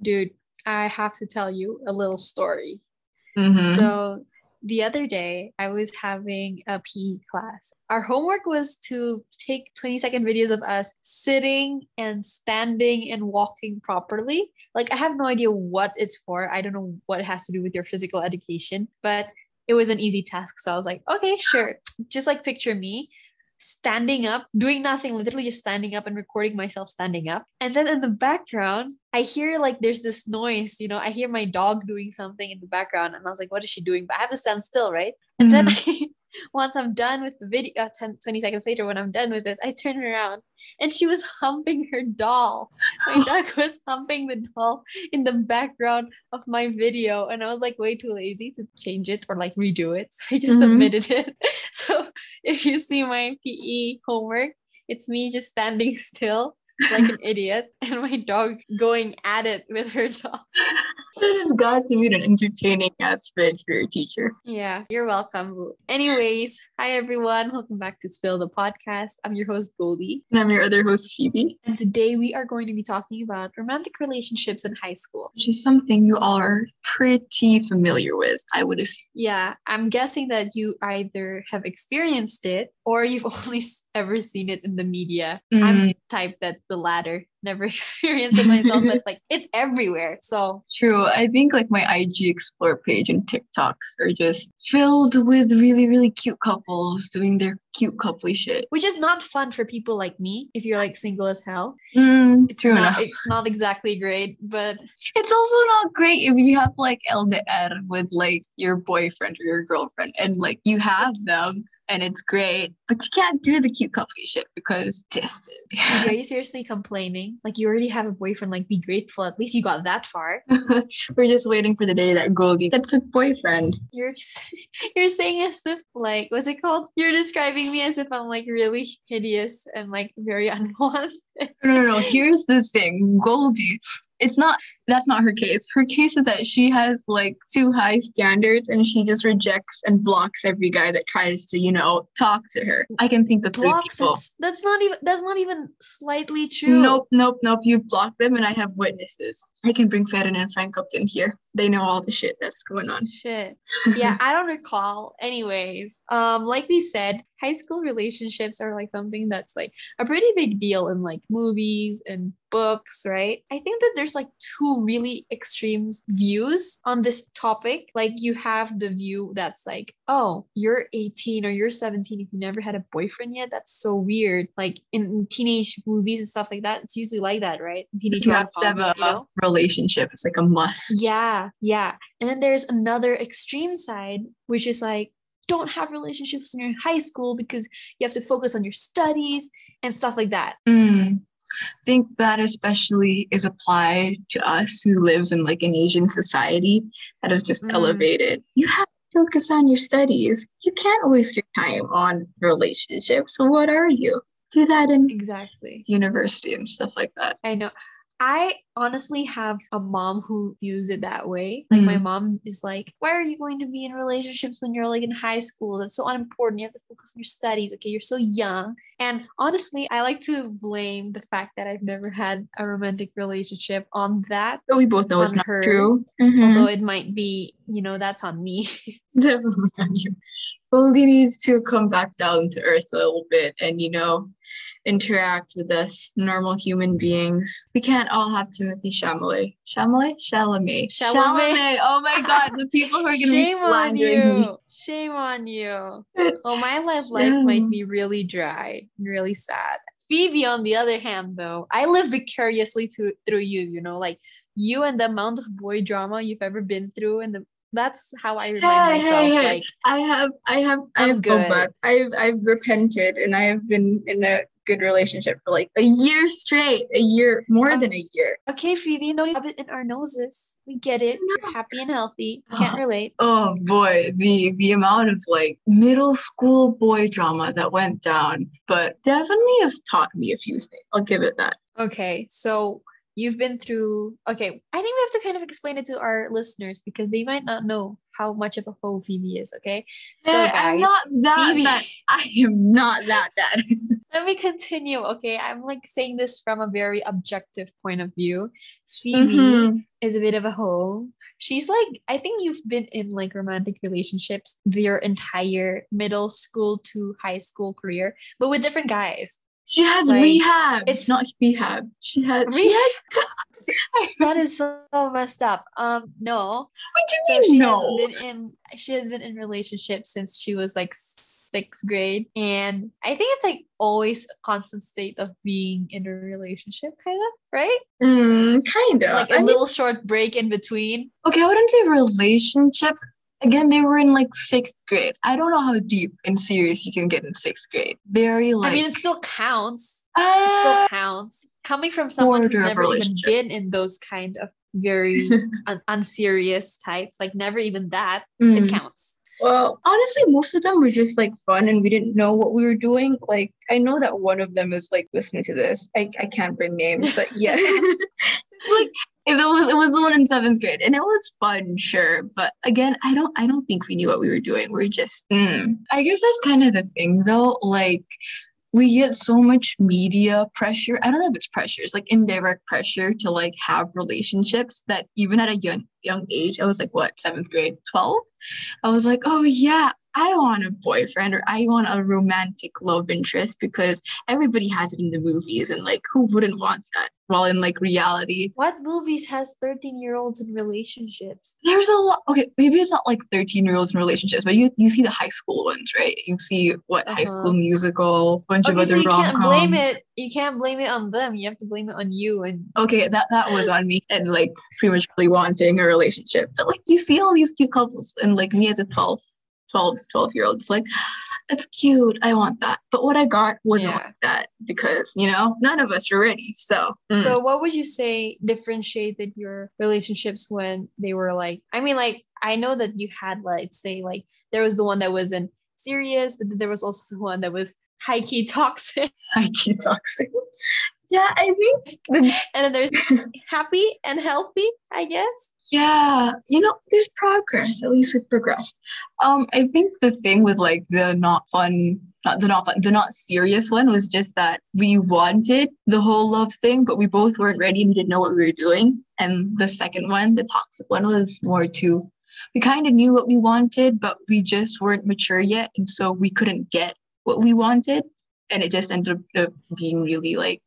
Dude, I have to tell you a little story. Mhm. So the other day, I was having a PE class. Our homework was to take 20 second videos of us sitting and standing and walking properly. Like, I have no idea what it's for. I don't know what it has to do with your physical education, but it was an easy task. So I was like, okay, sure. Just like picture me standing up, doing nothing, literally just standing up and recording myself standing up. And then in the background, I hear like there's this noise, you know, I hear my dog doing something in the background. And I was like, what is she doing? But I have to stand still, right? And then mm-hmm. once I'm done with the video, uh, 10, 20 seconds later, when I'm done with it, I turn around and she was humping her doll. My dog was humping the doll in the background of my video. And I was like way too lazy to change it or like redo it. So I just Mhm. submitted it. So if you see my PE homework, it's me just standing still like an idiot and my dog going at it with her doll. That has got to be an entertaining aspect for your teacher. Yeah, you're welcome. Anyways, hi everyone. Welcome back to Spill the Podcast. I'm your host, Goldie. And I'm your other host, Phoebe, And today we are going to be talking about romantic relationships in high school. which is something you all are pretty familiar with, I would assume. Yeah, I'm guessing that you either have experienced it or you've only ever seen it in the media. I'm mm-hmm. the type that's the latter. Never experienced it myself, but like it's everywhere. So True. I think like my IG Explore page and TikToks are just filled with really, really cute couples doing their cute coupley shit. which is not fun for people like me if you're like single as hell. Mm, It's true not enough. it's not exactly great, but It's also not great if you have like LDR with like your boyfriend or your girlfriend and like you have them and it's great, but you can't do the cute coupley shit because distance. are you seriously complaining? Like you already have a boyfriend, like be grateful. At least you got that far. We're just waiting for the day that Goldie gets a boyfriend. You're you're saying as if like what's it called? You're describing me as if I'm like really hideous and like very unwanted. No, no, no. Here's the thing, Goldie. It's not. That's not her case. Her case is that she has like too high standards, and she just rejects and blocks every guy that tries to, you know, talk to her. I can think of three Blocks. people. That's, that's not even that's not even slightly true. Nope, nope, nope. You've blocked them, and I have witnesses. I can bring Fedden and Frank up in here. They know all the shit that's going on. Shit. Yeah, I don't recall. Anyways, um, like we said, high school relationships are like something that's like a pretty big deal in like movies and books, right? I think that there's like two really extreme views on this topic. Like you have the view that's like, oh, you're 18 or you're 17 if you never had a boyfriend yet. That's so weird. Like in teenage movies and stuff like that, it's usually like that, right? Teenage you have to have a you know? relationship. It's like a must. Yeah, yeah. And then there's another extreme side, which is like, don't have relationships in your high school because you have to focus on your studies and stuff like that. Mm. I think that especially is applied to us who lives in like an Asian society that is just Mm. elevated. You have to focus on your studies. You can't waste your time on relationships. What are you? Do that in Exactly. university and stuff like that. I know. I honestly have a mom who views it that way. Like my Mm. mom is like, "Why are you going to be in relationships when you're like in high school? That's so unimportant. You have to focus on your studies. Okay, you're so young." And honestly, I like to blame the fact that I've never had a romantic relationship on that. But we both know it's not her. true. Mhm. Although it might be, you know, that's on me. Definitely on you. Goldie needs to come back down to earth a little bit and, you know, interact with us normal human beings. We can't all have Timothée Chalamet. Chalamet? Chalamet. Chalamet. Oh my God, the people who are going to be Shame on slandering me. you. Shame on you. Oh, my life life might be really dry and really sad. Phoebe, on the other hand, though, I live vicariously to, through you, you know, like you and the amount of boy drama you've ever been through and the that's how I remind Hey, hey, myself hey. like I have, I have, I'm have good. back. I've, I've repented, and I have been in a good relationship for like a year straight. A year, more Um, than a year. okay, Phoebe, don't rub it in our noses. We get it. You're happy and healthy. Can't relate. Oh boy, the the amount of like middle school boy drama that went down, but definitely has taught me a few things. I'll give it that. Okay, so you've been through okay i think we have to kind of explain it to our listeners because they might not know how much of a hoe phoebe is okay? So guys i'm not that phoebe, bad. I am not that bad. Let me continue okay? I'm like saying this from a very objective point of view. Phoebe mm-hmm. is a bit of a hoe. She's like i think you've been in like romantic relationships your entire middle school to high school career but with different guys she has like, rehab. It's not rehab. She has rehab. She has, that is so messed up. Um, no. What do you so mean no? Has been in, she has been in relationships since she was like sixth grade, and I think it's like always a constant state of being in a relationship, kind of, right? Mm, kind of. Like a I little mean, short break in between. Okay, I wouldn't say relationships again they were in like sixth grade i don't know how deep and serious you can get in sixth grade very like i mean it still counts uh, it still uh, counts coming from someone who's never even been in those kind of very un- unserious types like never even that mm. it counts well, honestly, most of them were just like fun and we didn't know what we were doing. Like, I know that one of them is like listening to this. I, I can't bring names, but yeah. it's like it was it was the one in seventh grade and it was fun sure but again i don't i don't think we knew what we were doing. We are just mm. i guess that's kind of the thing though like we get so much media pressure. I don't know if it's pressure it's like indirect pressure to like have relationships that even at a young young age i was like what seventh grade 12 i was like oh yeah I want a boyfriend or I want a romantic love interest because everybody has it in the movies and like who wouldn't want that? While in like reality. What movies has 13 year olds in relationships? There's a lot okay, maybe it's not like 13 year olds in relationships, but you you see the high school ones, right? You see what uh-huh. high school musical, bunch okay, of other so you rom-coms. can't blame it you can't blame it on them. You have to blame it on you and Okay, that that was on me and like prematurely wanting a relationship. But like you see all these cute couples and like me as a 12 12, 12 year olds like, it's cute. I want that. But what I got wasn't yeah. like that because, you know, none of us are ready. So, mm. so what would you say differentiated your relationships when they were like, I mean, like, I know that you had, like, say, like, there was the one that wasn't serious, but there was also the one that was high key toxic. High key toxic. Yeah, I think. The- and then there's happy and healthy, I guess. Yeah, you know, there's progress. At least we've progressed. Um, I think the thing with like the not fun, not the not fun, the not serious one was just that we wanted the whole love thing, but we both weren't ready and didn't know what we were doing. And the second one, the toxic one, was more to we kind of knew what we wanted, but we just weren't mature yet, and so we couldn't get what we wanted, and it just ended up being really like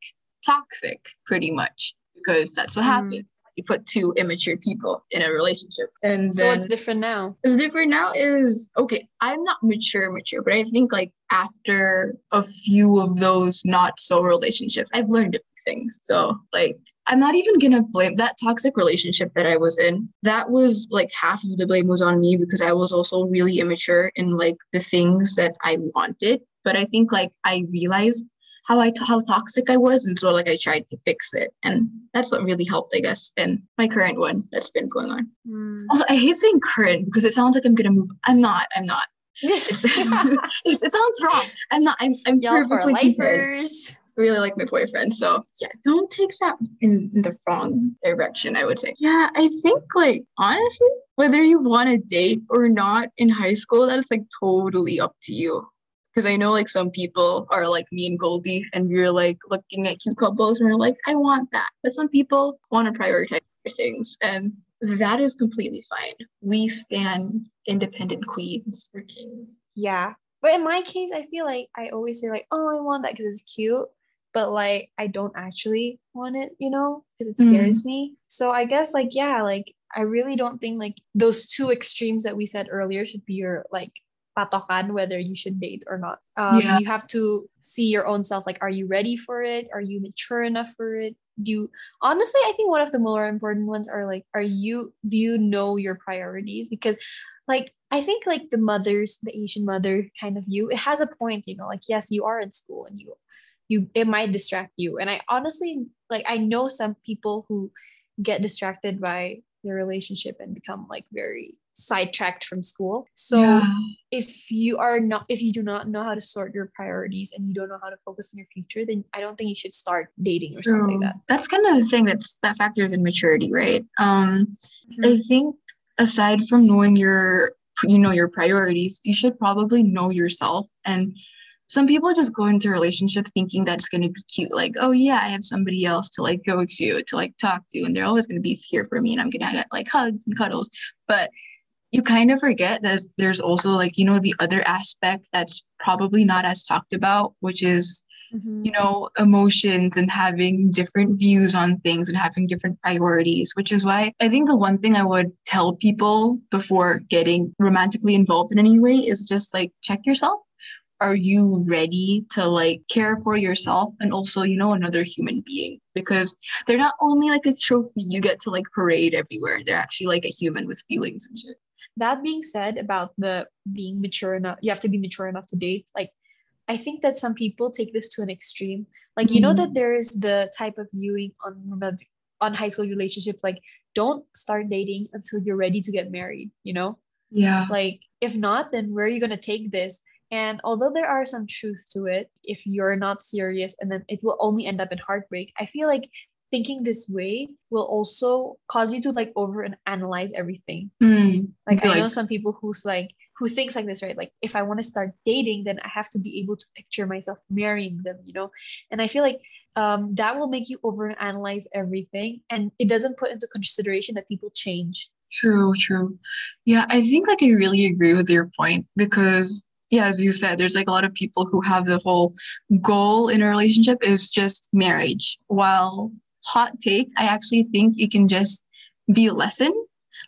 toxic, pretty much, because that's what mm. happened you put two immature people in a relationship. And so what's different now? What's different now is okay, I'm not mature, mature, but I think like after a few of those not so relationships, I've learned a few things. So like I'm not even gonna blame that toxic relationship that I was in. That was like half of the blame was on me because I was also really immature in like the things that I wanted. But I think like I realized how I how toxic I was, and so like I tried to fix it, and that's what really helped, I guess, in my current one that's been going on. Mm. Also, I hate saying current because it sounds like I'm gonna move. I'm not. I'm not. it sounds wrong. I'm not. I'm. I'm Y'all perfectly lifers. Really like my boyfriend, so yeah. Don't take that in, in the wrong direction. I would say. Yeah, I think like honestly, whether you want to date or not in high school, that is like totally up to you because I know like some people are like me and Goldie, and we're like looking at cute couples and we're like, I want that. But some people want to prioritize things, and that is completely fine. We stand independent queens or kings. Yeah. But in my case, I feel like I always say like, oh, I want that because it's cute. But like I don't actually want it, you know, because it scares mm. me. So I guess like, yeah, like I really don't think like those two extremes that we said earlier should be your like patokan whether you should date or not. Um, yeah. You have to see your own self. Like, are you ready for it? Are you mature enough for it? Do you honestly? I think one of the more important ones are like, are you? Do you know your priorities? Because, like, I think like the mothers, the Asian mother kind of you, it has a point. You know, like yes, you are in school and you, you it might distract you. And I honestly like I know some people who get distracted by their relationship and become like very sidetracked from school. So Yeah. if you are not if you do not know how to sort your priorities and you don't know how to focus on your future, then I don't think you should start dating or something like that. That's kind of the thing that's that factors in maturity, right? Um, I think aside from knowing your you know your priorities, you should probably know yourself. And some people just go into a relationship thinking that it's going to be cute, like, oh yeah, I have somebody else to like go to to like talk to, and they're always going to be here for me, and I'm gonna get like hugs and cuddles. But you kind of forget that there's also like you know the other aspect that's probably not as talked about, which is Mhm. you know, emotions and having different views on things and having different priorities, which is why I think the one thing I would tell people before getting romantically involved in any way is just like check yourself. Are you ready to like care for yourself and also, you know, another human being? Because they're not only like a trophy you get to like parade everywhere, they're actually like a human with feelings and shit. That being said about the being mature enough you have to be mature enough to date like i think that some people take this to an extreme like you know Mhm. that there's the type of viewing on romantic on high school relationships like don't start dating until you're ready to get married you know Yeah. like if not then where are you going to take this and although there are some truth to it if you're not serious and then it will only end up in heartbreak i feel like thinking this way will also cause you to like over and analyze everything Mm. like Be I know some people who's like who thinks like this, right? Like if I want to start dating, then I have to be able to picture myself marrying them, you know? And I feel like um that will make you overanalyze everything and it doesn't put into consideration that people change. True, true. Yeah, I think like I really agree with your point because yeah, as you said, there's like a lot of people who have the whole goal in a relationship is just marriage. While hot take, I actually think it can just be a lesson.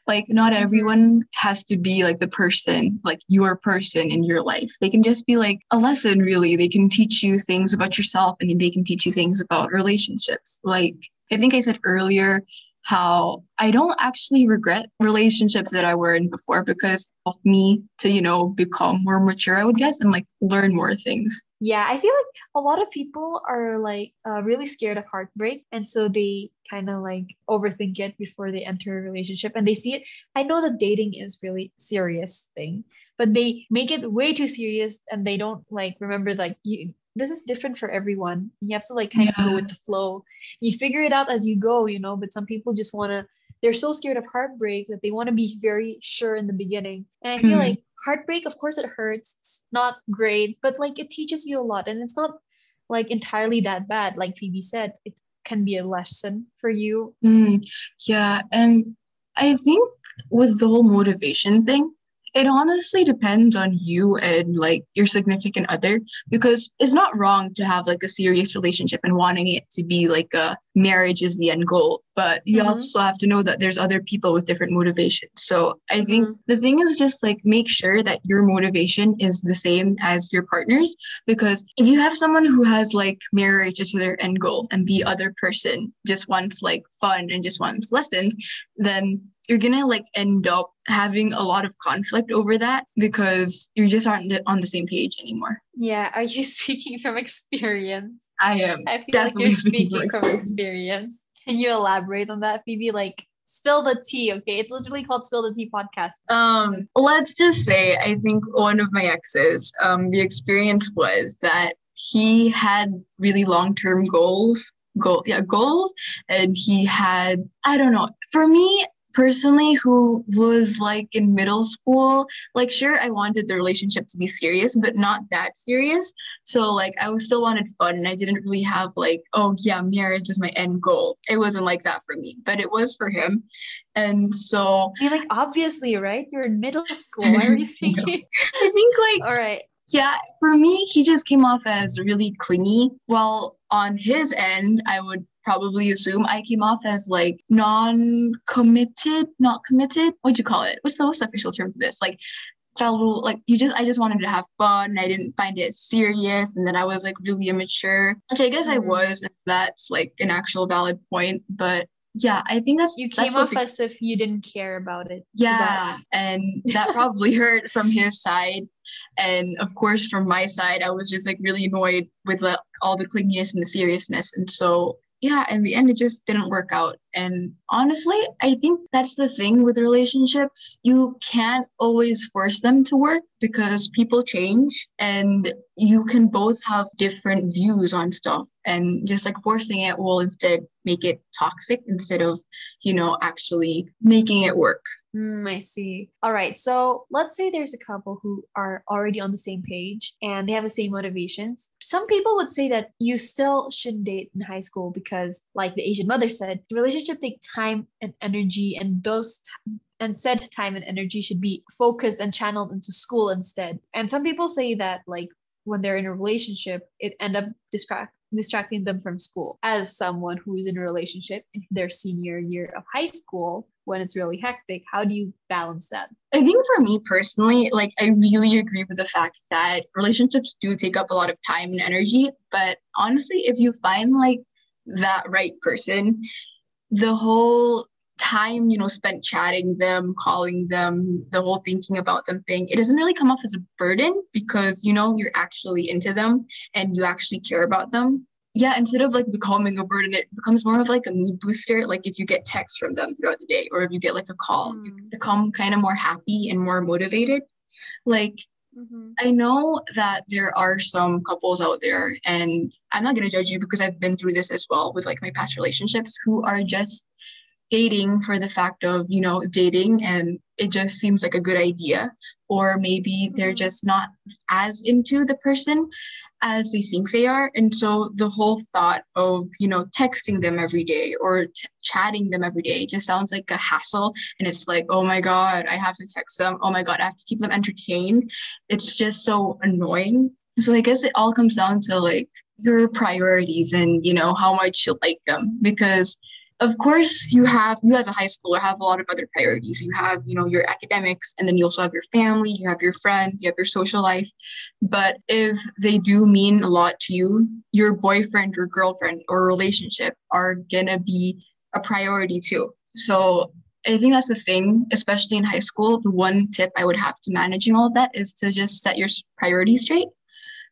Like not Mhm. everyone has to be like the person, like your person in your life. They can just be like a lesson really. They can teach you things about yourself and they can teach you things about relationships. Like I think I said earlier, how I don't actually regret relationships that I were in before because of me to, you know, become more mature, I would guess, and like learn more things. Yeah, I feel like a lot of people are like uh, really scared of heartbreak and so they kind of like overthink it before they enter a relationship and they see it. I know that dating is really serious thing, but they make it way too serious and they don't like remember like you this is different for everyone. You have to like kind of go with the flow. You figure it out as you go, you know, but some people just want to they're so scared of heartbreak that they want to be very sure in the beginning. And I feel Mhm. like heartbreak, of course, it hurts. It's not great, but like it teaches you a lot. And it's not like entirely that bad. Like Phoebe said, it can be a lesson for you. Mm, yeah, and I think with the whole motivation thing, it honestly depends on you and like your significant other because it's not wrong to have like a serious relationship and wanting it to be like a marriage is the end goal, but you Mhm. also have to know that there's other people with different motivations. So I think Mhm. the thing is just like make sure that your motivation is the same as your partner's because if you have someone who has like marriage as their end goal and the other person just wants like fun and just wants lessons then you're gonna like end up having a lot of conflict over that because you just aren't on the same page anymore Yeah. Are you speaking from experience? i am I feel like you're speaking speaking from from experience. Can you elaborate on that, Phoebe? Like, spill the tea, okay? It's literally called Spill the Tea podcast. Um, let's just say I think one of my exes, um, the experience was that he had really long-term goals, goal, yeah, goals, and he had, I don't know, for me personally, who was like in middle school, like sure, I wanted the relationship to be serious, but not that serious. So like I was still wanted fun, and I didn't really have like, oh yeah, marriage is my end goal. It wasn't like that for me, but it was for him. And so I mean, like, obviously, right? You're in middle school. Why are you I thinking? I think like All right. Yeah, for me, he just came off as really clingy. While on his end, I would probably assume I came off as like non-committed, not committed. What'd you call it? What's the, what's the official term for this? Like, terlalu- like you just, I just wanted to have fun. I didn't find it serious, and then I was like really immature, which I guess I Mhm. was. And that's like an actual valid point. But yeah, I think that's You came what off as if you didn't care about it. Is that- yeah, and that probably hurt from his side. And of course, from my side, I was just like really annoyed with like, all the clinginess and the seriousness. And so, yeah, in the end, it just didn't work out. And honestly, I think that's the thing with relationships. You can't always force them to work because people change and you can both have different views on stuff. And just like forcing it will instead make it toxic instead of, you know, actually making it work. Mm, I see. All right. So let's say there's a couple who are already on the same page and they have the same motivations. Some people would say that you still shouldn't date in high school because, like the Asian mother said, relationship take time and energy, and those t- and said time and energy should be focused and channeled into school instead. And some people say that like when they're in a relationship, it end up distract distracting them from school. As someone who is in a relationship in their senior year of high school, when it's really hectic, how do you balance that? I think for me personally, like I really agree with the fact that relationships do take up a lot of time and energy. But honestly, if you find like that right person, the whole time you know spent chatting them calling them the whole thinking about them thing it doesn't really come off as a burden because you know you're actually into them and you actually care about them yeah instead of like becoming a burden it becomes more of like a mood booster like if you get texts from them throughout the day or if you get like a call mm. you become kind of more happy and more motivated like Mm-hmm. I know that there are some couples out there, and I'm not going to judge you because I've been through this as well with like my past relationships who are just dating for the fact of, you know, dating and it just seems like a good idea. Or maybe they're mm-hmm. just not as into the person as they think they are. And so the whole thought of, you know, texting them every day or t- chatting them every day just sounds like a hassle. And it's like, oh my God, I have to text them. Oh my God, I have to keep them entertained. It's just so annoying. So I guess it all comes down to like your priorities and, you know, how much you like them. Because of course you have you as a high schooler have a lot of other priorities. You have you know your academics and then you also have your family you have your friends you have your social life. But if they do mean a lot to you your boyfriend or girlfriend or relationship are gonna be a priority too. So i think that's the thing especially in high school the one tip i would have to managing all of that is to just set your priorities straight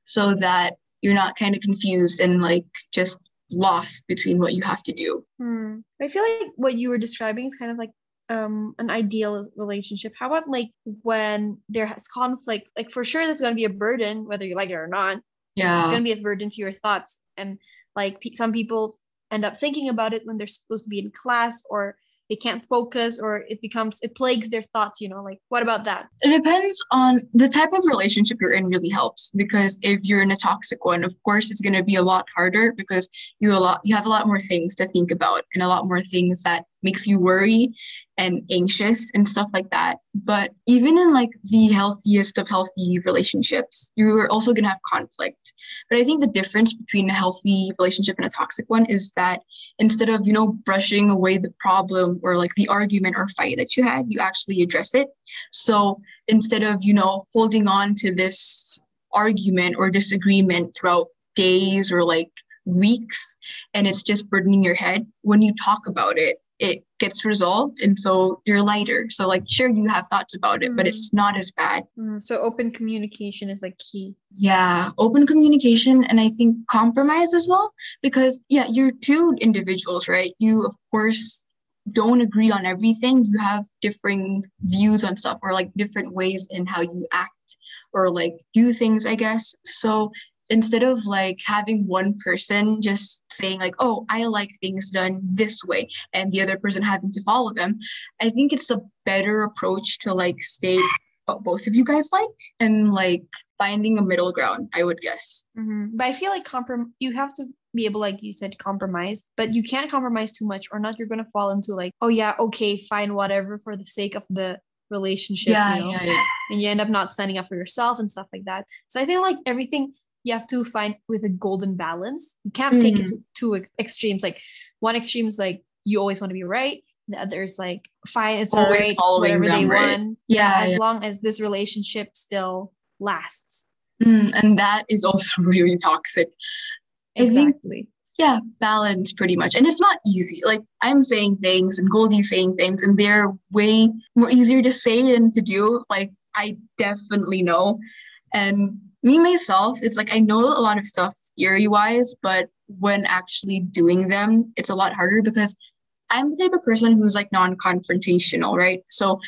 so that you're not kind of confused and like just lost between what you have to do. Hmm. I feel like what you were describing is kind of like um an ideal relationship. How about like when there has conflict? Like for sure, that's going to be a burden, whether you like it or not. Yeah, it's going to be a burden to your thoughts, and like some people end up thinking about it when they're supposed to be in class or they can't focus or it becomes it plagues their thoughts you know like what about that? It depends on the type of relationship you're in really helps because if you're in a toxic one of course it's going to be a lot harder because you a lot you have a lot more things to think about and a lot more things that makes you worry and anxious and stuff like that. But even in like the healthiest of healthy relationships, you're also going to have conflict. But I think the difference between a healthy relationship and a toxic one is that instead of, you know, brushing away the problem or like the argument or fight that you had, you actually address it. So instead of, you know, holding on to this argument or disagreement throughout days or like weeks and it's just burdening your head when you talk about it it gets resolved and so you're lighter so like sure you have thoughts about it mm. but it's mm. not as bad mm. so open communication is like key yeah open communication and i think compromise as well because yeah you're two individuals right you of course don't agree on everything you have differing views on stuff or like different ways in how you act or like do things i guess so instead of like having one person just saying like oh i like things done this way and the other person having to follow them i think it's a better approach to like state what both of you guys like and like finding a middle ground i would guess mm-hmm. but i feel like comprom- you have to be able like you said compromise but you can't compromise too much or not you're gonna fall into like oh yeah okay fine whatever for the sake of the relationship yeah, you know? yeah, yeah. and you end up not standing up for yourself and stuff like that so i think like everything you have to find with a golden balance. You can't mm. take it mm. to two extremes. Like one extreme is like you always want to be right. The other is like fine, it's always right, whatever them, they right? want. Yeah, yeah, as yeah. long as this relationship still lasts. Mm, and that is also really toxic. Exactly. Think, yeah, balance pretty much. And it's not easy. Like I'm saying things and Goldie's saying things, and they're way more easier to say than to do. Like I definitely know. And me myself it's like i know a lot of stuff theory wise but when actually doing them, it's a lot harder because I'm the type of person who's like non-confrontational, right? So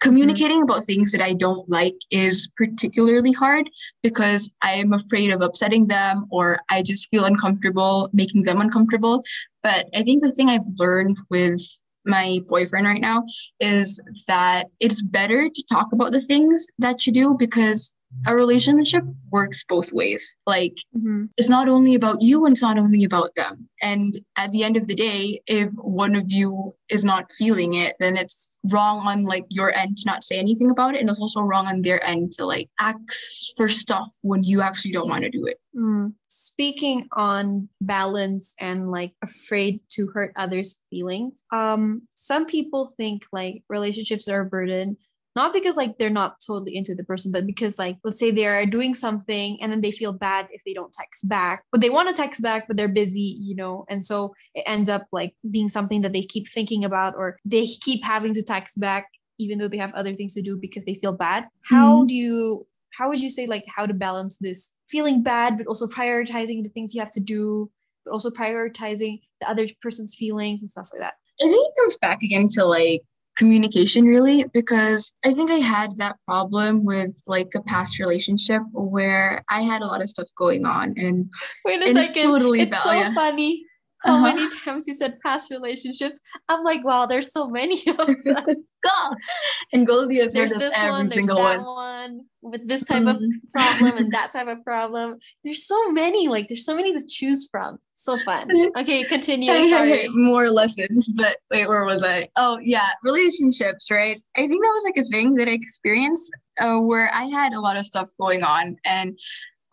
communicating mm-hmm. about things that I don't like is particularly hard because I am afraid of upsetting them or I just feel uncomfortable making them uncomfortable. But I think the thing I've learned with my boyfriend right now is that it's better to talk about the things that you do because a relationship works both ways. Like mm-hmm. it's not only about you and it's not only about them. And at the end of the day, if one of you is not feeling it, then it's wrong on like your end to not say anything about it. And it's also wrong on their end to like ask for stuff when you actually don't want to do it. Mm. Speaking on balance and like afraid to hurt others' feelings, um, some people think like relationships are a burden not because like they're not totally into the person but because like let's say they're doing something and then they feel bad if they don't text back. But they want to text back but they're busy you know and so it ends up like being something that they keep thinking about or they keep having to text back even though they have other things to do because they feel bad. How mm-hmm. do you how would you say like how to balance this? Feeling bad but also prioritizing the things you have to do but also prioritizing the other person's feelings and stuff like that. I think it comes back again to like communication really because I think I had that problem with like a past relationship where I had a lot of stuff going on and wait a second totally it's so yeah. funny how uh-huh. many times you said past relationships I'm like wow there's so many of them and Goldie has there's this every one, there's that one. with this type mm-hmm. of problem and that type of problem there's so many like there's so many to choose from so fun. Okay, continue. Sorry. More lessons, but wait, where was I? Oh, yeah, relationships, right? I think that was like a thing that I experienced uh, where I had a lot of stuff going on. And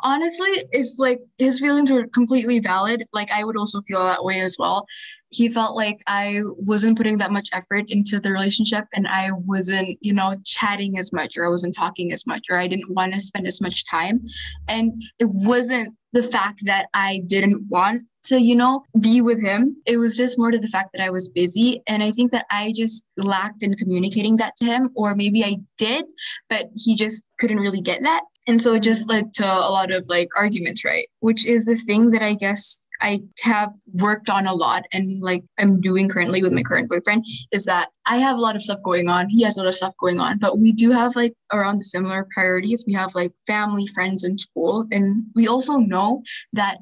honestly, it's like his feelings were completely valid. Like, I would also feel that way as well. He felt like I wasn't putting that much effort into the relationship and I wasn't, you know, chatting as much or I wasn't talking as much or I didn't want to spend as much time. And it wasn't the fact that I didn't want to, you know, be with him. It was just more to the fact that I was busy. And I think that I just lacked in communicating that to him, or maybe I did, but he just couldn't really get that. And so it just led to a lot of like arguments, right? Which is the thing that I guess I have worked on a lot and like I'm doing currently with my current boyfriend is that I have a lot of stuff going on. He has a lot of stuff going on, but we do have like around the similar priorities. We have like family, friends, and school. And we also know that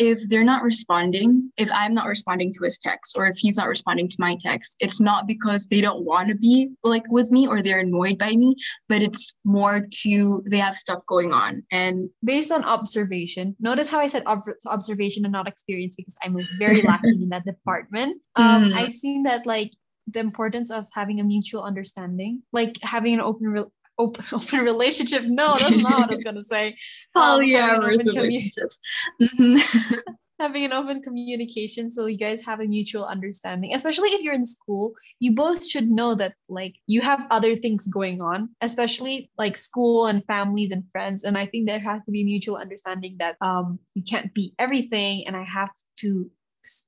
if they're not responding, if I'm not responding to his text or if he's not responding to my text, it's not because they don't want to be like with me or they're annoyed by me, but it's more to they have stuff going on. And based on observation, notice how I said ob- observation and not experience because I'm very lacking in that department. Um, mm. I've seen that like the importance of having a mutual understanding, like having an open re- open, open relationship. No, that's not what I was gonna say. Polyamorous um, relationships. Mm-hmm. having an open communication so you guys have a mutual understanding especially if you're in school you both should know that like you have other things going on especially like school and families and friends and i think there has to be mutual understanding that um you can't be everything and i have to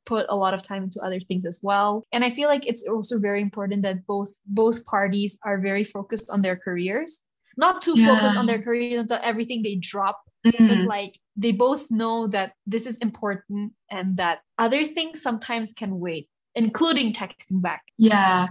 put a lot of time into other things as well and i feel like it's also very important that both both parties are very focused on their careers not too yeah. focused on their careers until everything they drop mm-hmm. but like they both know that this is important and that other things sometimes can wait including texting back yeah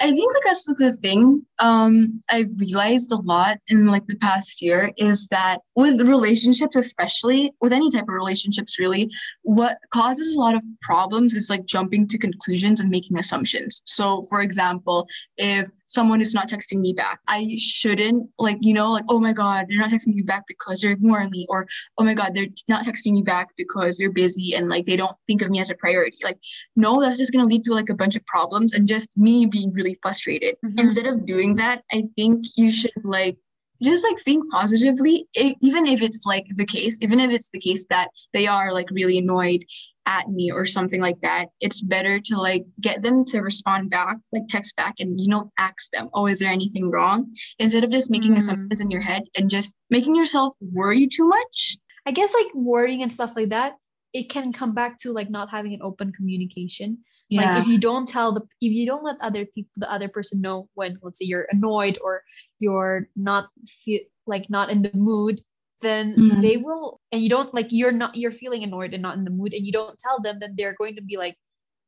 I think like that's the thing um I've realized a lot in like the past year is that with relationships especially with any type of relationships really what causes a lot of problems is like jumping to conclusions and making assumptions. So for example, if someone is not texting me back, I shouldn't like you know like oh my god they're not texting me back because they're ignoring me or oh my god they're not texting me back because they're busy and like they don't think of me as a priority. Like no that's just going to lead to like a bunch of problems and just me being really frustrated. Mm-hmm. Instead of doing that, I think you should like just like think positively, it, even if it's like the case, even if it's the case that they are like really annoyed at me or something like that, it's better to like get them to respond back, like text back and, you know, ask them, oh, is there anything wrong? Instead of just making mm. assumptions in your head and just making yourself worry too much. I guess like worrying and stuff like that, it can come back to like not having an open communication yeah. like if you don't tell the if you don't let other people the other person know when let's say you're annoyed or you're not feel like not in the mood then Mhm. they will and you don't like you're not you're feeling annoyed and not in the mood and you don't tell them then they're going to be like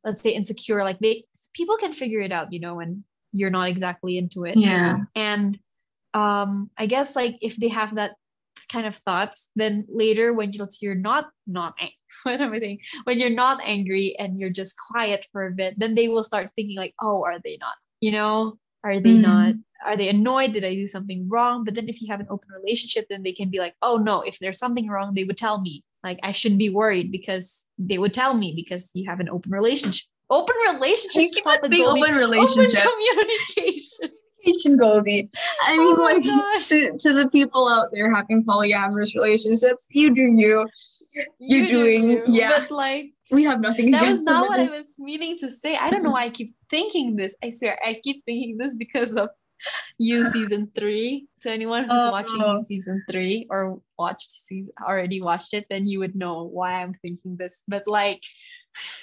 let's say insecure like they people can figure it out you know when you're not exactly into it Yeah. and um i guess like if they have that kind of thoughts then later when you're, you're not not what am i saying when you're not angry and you're just quiet for a bit then they will start thinking like oh are they not you know are they Mhm. not are they annoyed did i do something wrong but then if you have an open relationship then they can be like oh no if there's something wrong they would tell me like i shouldn't be worried because they would tell me because you have an open relationship open relationship You keep on saying open open relationship. communication Communication, Goldie. I mean, Oh like gosh. to, to the people out there having polyamorous relationships, you do you. You're You do doing- you, yeah. But like We have nothing against. that was not what I was meaning to say. I don't know why I keep thinking this. I swear I keep thinking this because of you season three. To anyone who's watching Oh. you season three or watched season already watched it, then you would know why I'm thinking this. But like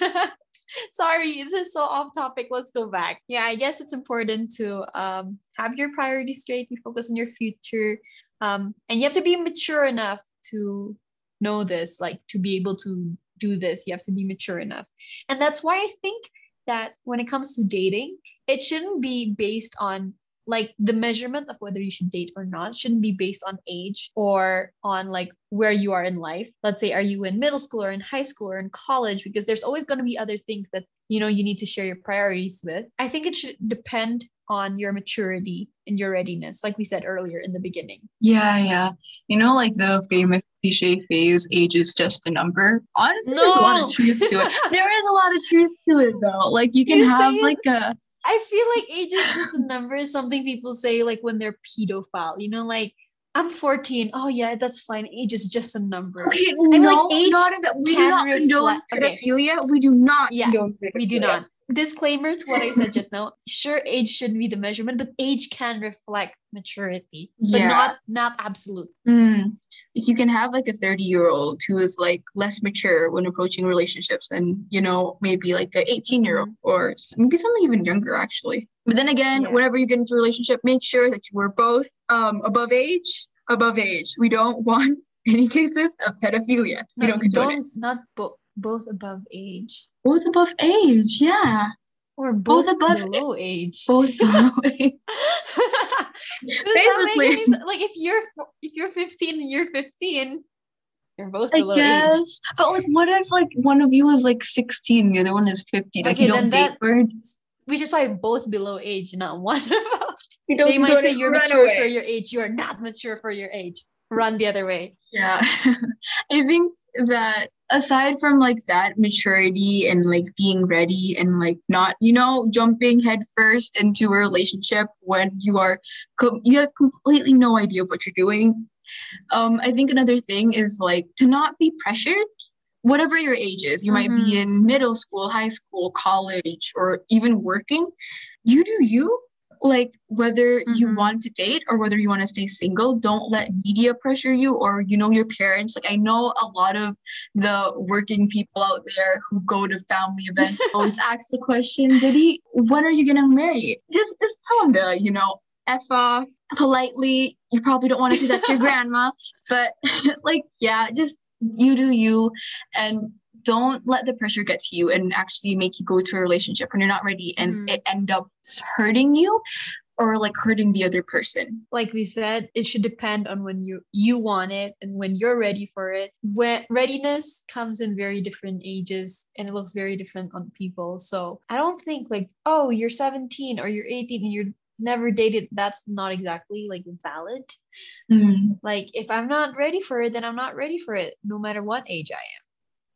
sorry, this is so off topic. Let's go back. Yeah, I guess it's important to um have your priorities straight, you focus on your future. Um, and you have to be mature enough to know this, like to be able to do this, you have to be mature enough. And that's why I think that when it comes to dating, it shouldn't be based on like the measurement of whether you should date or not shouldn't be based on age or on like where you are in life. Let's say, are you in middle school or in high school or in college? Because there's always going to be other things that you know you need to share your priorities with. I think it should depend on your maturity and your readiness, like we said earlier in the beginning. Yeah, yeah. You know, like the famous cliche phase, age is just a number. Honestly, there's a lot of truth to it. There is a lot of truth to it, though. Like, you can You have like a. I feel like age is just a number. is Something people say like when they're pedophile, you know, like I'm 14. Oh yeah, that's fine. Age is just a number. Okay, mean, no, like, age not that. We do not condone reflect- okay. pedophilia. We do not Yeah, pedophilia. We do not. Disclaimer to what I said just now. Sure, age shouldn't be the measurement, but age can reflect maturity, but Yeah. not not absolute. Mm. Like you can have like a 30 year old who is like less mature when approaching relationships than, you know, maybe like a 18 year old or maybe someone even younger actually. But then again, Yeah. whenever you get into a relationship, make sure that you are both um above age, above age. We don't want any cases of pedophilia. We don't condone don't not both both above age Both above age, yeah. or both, Both above- below age. Both below age. Basically. like if you're if you're 15 and you're 15, you're both I below age. guess. But like what if like one of you is like 16, the other one is 50? Like Okay, you don't date for Which is why both below age, not one. you don't they might say you're mature away. for your age. You're not mature for your age. Run the other way. Yeah. I think that aside from like that maturity and like being ready and like not, you know, jumping headfirst into a relationship when you are co- you have completely no idea of what you're doing. Um I think another thing is like to not be pressured whatever your age is. You might be in middle school, high school, college or even working. You do you like whether you Mhm. want to date or whether you want to stay single don't let media pressure you or you know your parents. Like i know a lot of the working people out there who go to family events always ask the question did he when are you getting married just just tell them to you know f off politely. You probably don't want to say that to your grandma but like yeah just you do you and don't let the pressure get to you and actually make you go to a relationship when you're not ready and Mhm. it end up hurting you or like hurting the other person. Like we said, it should depend on when you you want it and when you're ready for it. When readiness comes in very different ages and it looks very different on people. So I don't think like, oh, you're 17 or you're 18 and you're never dated. That's not exactly like valid. Like if I'm not ready for it, then I'm not ready for it, no matter what age I am.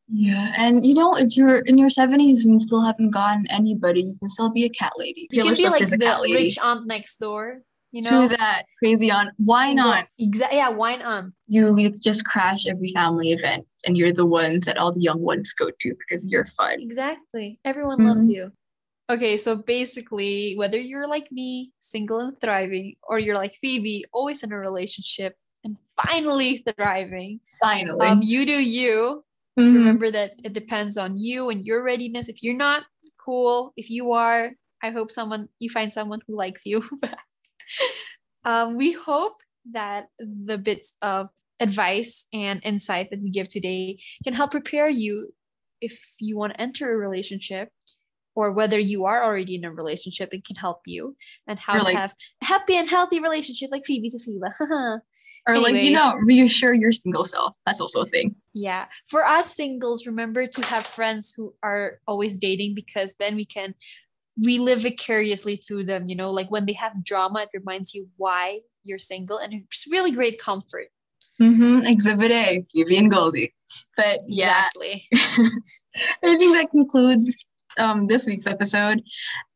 Yeah, and you know, if you're in your seventies and you still haven't gotten anybody, you can still be a cat lady. You Taylor can be like the rich aunt next door, you know? True that. Crazy aunt. Why not? Exactly. Yeah, why not? You, you just crash every family event, and you're the ones that all the young ones go to because you're fun. Exactly. Everyone loves Mhm. you. Okay, so basically, whether you're like me, single and thriving, or you're like Phoebe, always in a relationship and finally thriving, Finally. um, you do you. Mhm. Remember that it depends on you and your readiness. If you're not, cool. If you are, I hope someone you find someone who likes you. um, we hope that the bits of advice and insight that we give today can help prepare you if you want to enter a relationship or whether you are already in a relationship, it can help you and how like- to have a happy and healthy relationship like Phoebe to Fila. Or like, you know, reassure your single self. That's also a thing. yeah. For us singles, remember to have friends who are always dating because then we can we live vicariously through them, you know, like when they have drama, it reminds you why you're single and it's really great comfort. Mm-hmm. Exhibit A, Phoebe and Goldie. But yeah, Exactly. I think that concludes um, this week's episode.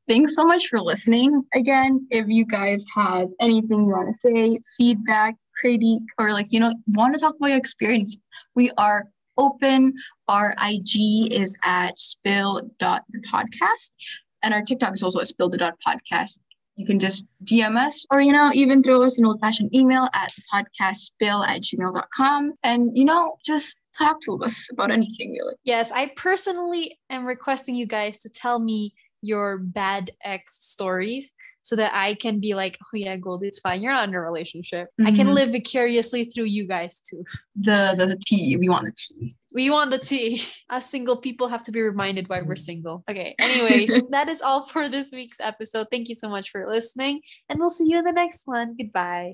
Thanks so much for listening. Again, if you guys have anything you want to say, feedback, critique, or like, you know, want to talk about your experience, we are open. Our IG is at spill.thepodcast. And our TikTok is also at spill.podcast. You can just DM us or, you know, even throw us an old fashioned email at podcastspill at gmail.com. And, you know, just talk to us about anything really. Yes, I personally am requesting you guys to tell me your bad ex stories so that I can be like, oh yeah, Goldie, it's fine. You're not in a relationship. I can Mhm. live vicariously through you guys too. The, the, the tea. We want the tea. We want the tea. Us single people have to be reminded why we're single. Okay. Anyways, that is all for this week's episode. Thank you so much for listening, and we'll see you in the next one. Goodbye.